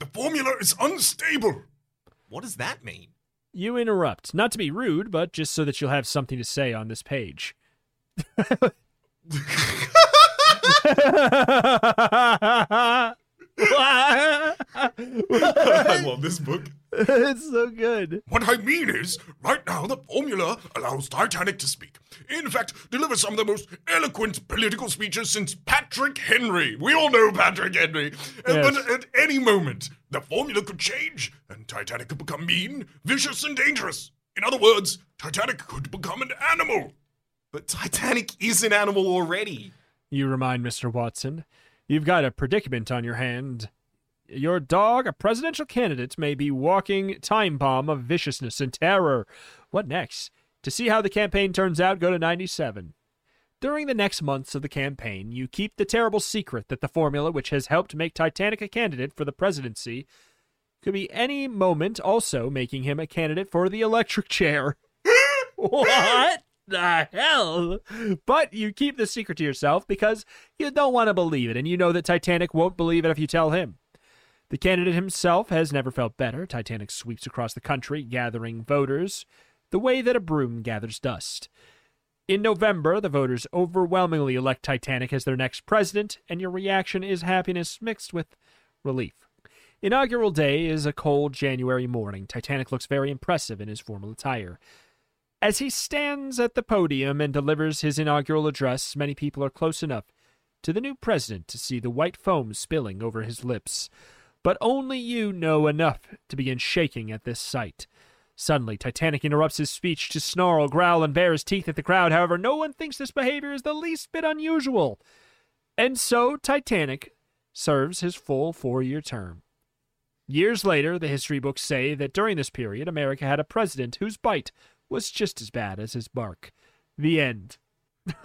the formula is unstable. What does that mean? You interrupt, not to be rude, but just so that you'll have something to say on this page. I love this book. it's so good. What I mean is, right now the formula allows Titanic to speak. In fact, deliver some of the most eloquent political speeches since Patrick Henry. We all know Patrick Henry. Uh, Yes. But at any moment, the formula could change, and Titanic could become mean, vicious, and dangerous. In other words, Titanic could become an animal. But Titanic is an animal already. You remind Mr. Watson. You've got a predicament on your hand. Your dog, a presidential candidate, may be walking time bomb of viciousness and terror. What next? To see how the campaign turns out, go to 97. During the next months of the campaign, you keep the terrible secret that the formula which has helped make Titanic a candidate for the presidency could be any moment also making him a candidate for the electric chair. what the hell? But you keep the secret to yourself because you don't want to believe it, and you know that Titanic won't believe it if you tell him. The candidate himself has never felt better. Titanic sweeps across the country, gathering voters the way that a broom gathers dust. In November, the voters overwhelmingly elect Titanic as their next president, and your reaction is happiness mixed with relief. Inaugural day is a cold January morning. Titanic looks very impressive in his formal attire. As he stands at the podium and delivers his inaugural address, many people are close enough to the new president to see the white foam spilling over his lips. But only you know enough to begin shaking at this sight. Suddenly, Titanic interrupts his speech to snarl, growl, and bare his teeth at the crowd. However, no one thinks this behavior is the least bit unusual. And so, Titanic serves his full four year term. Years later, the history books say that during this period, America had a president whose bite was just as bad as his bark. The end.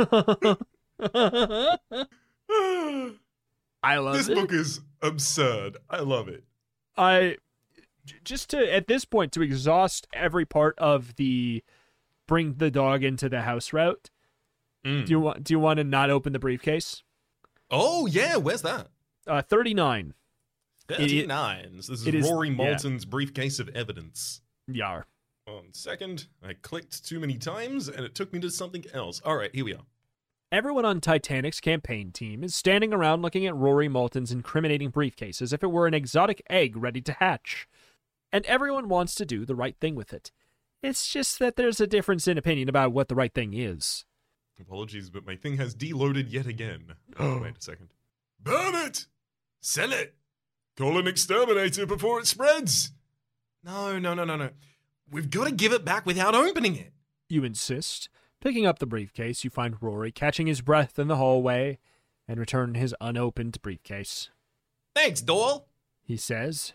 I love this it. book is absurd. I love it. I just to at this point to exhaust every part of the bring the dog into the house route. Mm. Do you want do you want to not open the briefcase? Oh yeah, where's that? Uh 39. Thirty nines. This is Rory yeah. Moulton's briefcase of evidence. Yar. One second, I clicked too many times and it took me to something else. All right, here we are. Everyone on Titanic's campaign team is standing around looking at Rory Moulton's incriminating briefcase as if it were an exotic egg ready to hatch. And everyone wants to do the right thing with it. It's just that there's a difference in opinion about what the right thing is. Apologies, but my thing has deloaded yet again. Oh, wait a second. Burn it! Sell it! Call an exterminator before it spreads! No, no, no, no, no. We've got to give it back without opening it. you insist. Picking up the briefcase, you find Rory catching his breath in the hallway and return his unopened briefcase. Thanks, Doyle. He says,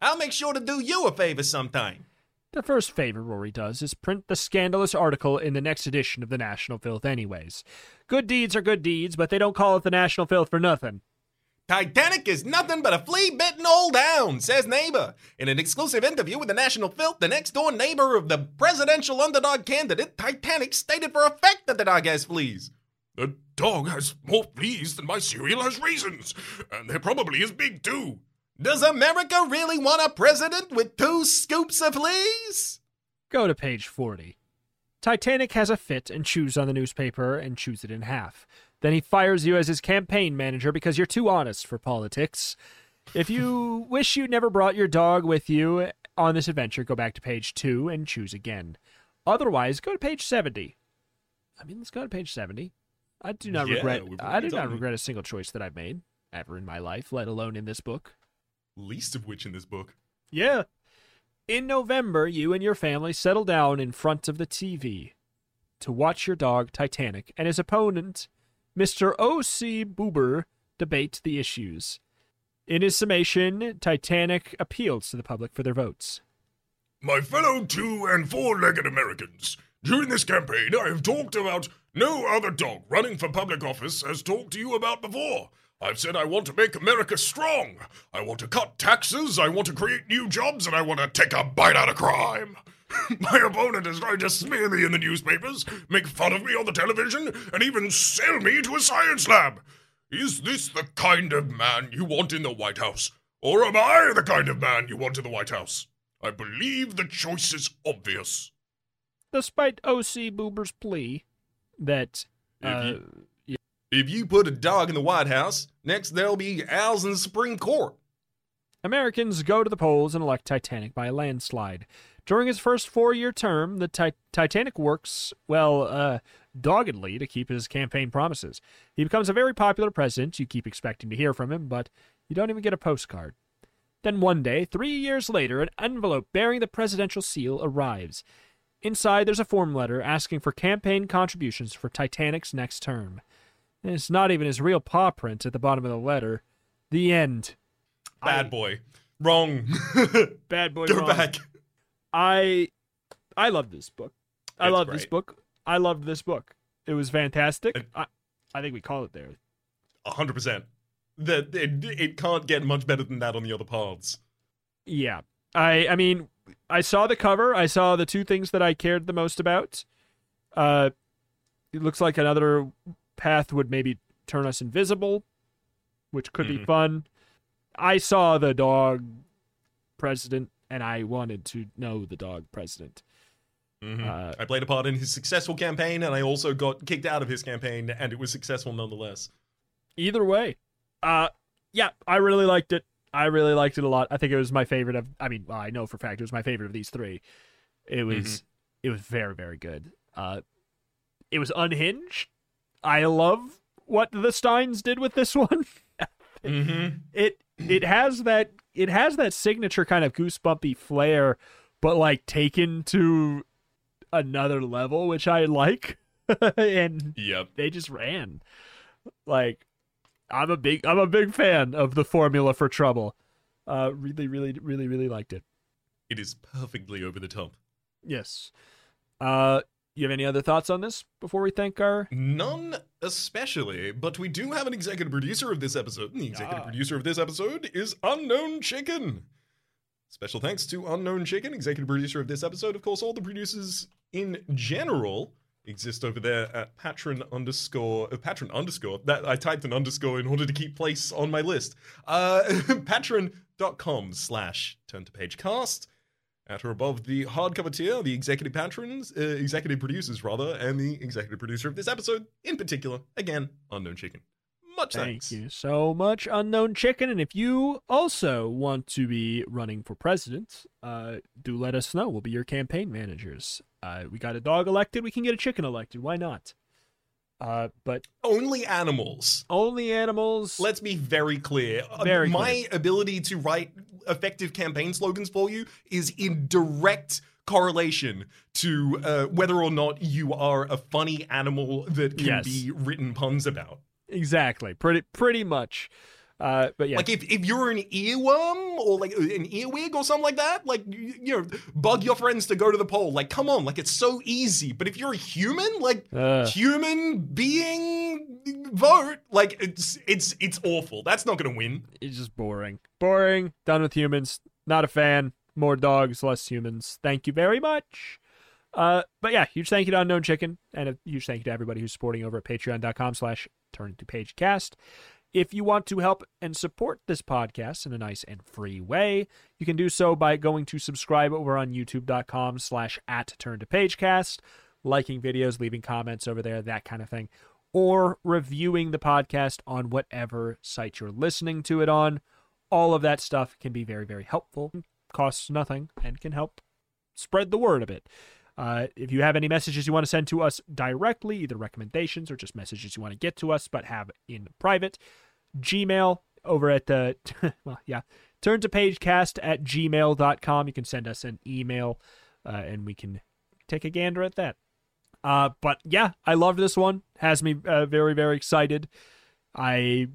I'll make sure to do you a favor sometime. The first favor Rory does is print the scandalous article in the next edition of the National Filth, anyways. Good deeds are good deeds, but they don't call it the National Filth for nothing. Titanic is nothing but a flea bitten old hound, says neighbor. In an exclusive interview with the National Filth, the next door neighbor of the presidential underdog candidate, Titanic stated for a fact that the dog has fleas. The dog has more fleas than my cereal has raisins, and they're probably as big too. Does America really want a president with two scoops of fleas? Go to page 40. Titanic has a fit and chews on the newspaper and chews it in half. Then he fires you as his campaign manager because you're too honest for politics. If you wish you never brought your dog with you on this adventure, go back to page 2 and choose again. Otherwise, go to page 70. I mean, let's go to page 70. I do not Yeah, regret I do not regret a single choice that I've made ever in my life, let alone in this book. Least of which in this book. Yeah. In November, you and your family settle down in front of the TV to watch your dog Titanic and his opponent, Mr. O.C. Buber debate the issues. In his summation, Titanic appeals to the public for their votes. My fellow two and four legged Americans, during this campaign I have talked about no other dog running for public office has talked to you about before. I've said I want to make America strong. I want to cut taxes, I want to create new jobs, and I want to take a bite out of crime. My opponent has tried to smear me in the newspapers, make fun of me on the television, and even sell me to a science lab. Is this the kind of man you want in the White House? Or am I the kind of man you want in the White House? I believe the choice is obvious. Despite O.C. Boober's plea that. If Uh, you- If you put a dog in the White House, next there'll be owls in the Supreme Court. Americans go to the polls and elect Titanic by a landslide. During his first four year term, the Ti- Titanic works, well, uh, doggedly to keep his campaign promises. He becomes a very popular president. You keep expecting to hear from him, but you don't even get a postcard. Then one day, three years later, an envelope bearing the presidential seal arrives. Inside, there's a form letter asking for campaign contributions for Titanic's next term. And it's not even his real paw print at the bottom of the letter. The end. Bad I- boy. Wrong. Bad boy. Go wrong. back. I I love this book. I love this book. I loved this book. It was fantastic. I, I think we call it there. hundred percent. That it, it can't get much better than that on the other paths. Yeah. I I mean, I saw the cover. I saw the two things that I cared the most about. Uh it looks like another path would maybe turn us invisible, which could be Mhm. fun. I saw the dog president and I wanted to know the dog president. Mhm. Uh, I played a part in his successful campaign, and I also got kicked out of his campaign, and it was successful nonetheless. either way uh yeah i really liked it i really liked it a lot i think it was my favorite of i mean well, i know for a fact it was my favorite of these three it was it was very very good uh it was unhinged i love what the Stines did with this one Mm-hmm. it it has that it has that signature kind of goosebumpy flair but like taken to another level which i like and Yep. they just ran. Like I'm a big I'm a big fan of the formula for trouble. Uh really really really really liked it. It is perfectly over the top. Yes. Uh you have any other thoughts on this before we thank our None especially, but we do have an executive producer of this episode. and The executive Ah. producer of this episode is Unknown Chicken. Special thanks to Unknown Chicken, executive producer of this episode. Of course, all the producers in general exist over there at patron underscore uh, patron underscore that I typed an underscore in order to keep place on my list. Uh patreon.com slash turn to page cast. At or above the hardcover tier, the executive patrons, uh, executive producers rather, and the executive producer of this episode in particular, again, Unknown Chicken. Much thanks. Thank thanks. you so much, Unknown Chicken. And if you also want to be running for president, uh, do let us know. We'll be your campaign managers. Uh, we got a dog elected. We can get a chicken elected. Why not? Uh, but Only animals. only animals. Let's be very clear. Uh, Very My ability to write effective campaign slogans for you is in direct correlation to uh, whether or not you are a funny animal that can Yes. be written puns about. Exactly. Pretty pretty much. Uh, but yeah, Like if, if you're an earworm or like an earwig or something like that, like you, you know, bug your friends to go to the poll. Like, come on, like it's so easy. But if you're a human, like Uh. human being vote, like it's it's it's awful. That's not gonna win. it's just boring. Boring. Done with humans. Not a fan. More dogs, less humans. Thank you very much. Uh, but yeah, huge thank you to Unknown Chicken, and a huge thank you to everybody who's supporting over at patreon.com slash turn to page cast. If you want to help and support this podcast in a nice and free way, you can do so by going to subscribe over on youtube.com slash at turn to pagecast, liking videos, leaving comments over there, that kind of thing, or reviewing the podcast on whatever site you're listening to it on. All of that stuff can be very, very helpful, costs nothing, and can help spread the word a bit. Uh, if you have any messages you want to send to us directly, either recommendations or just messages you want to get to us but have in private, Gmail over at the, well, yeah, turn to pagecast at gmail.com. You can send us an email uh, and we can take a gander at that. Uh, but yeah, I loved this one. Has me uh, very, very excited. I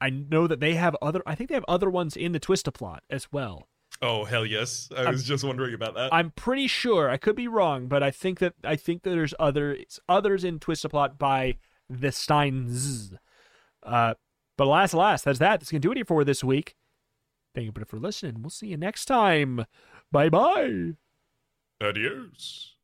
I know that they have other. I think they have other ones in the Twist-A-Plot as well. Oh hell yes! I was just wondering about that. I'm pretty sure. I could be wrong, but I think that I think that there's other others in Twist-A-Plot by the Stines. Uh, but alas, alas, that's that. That's gonna do it for this week. Thank you for listening. We'll see you next time. Bye bye. Adios.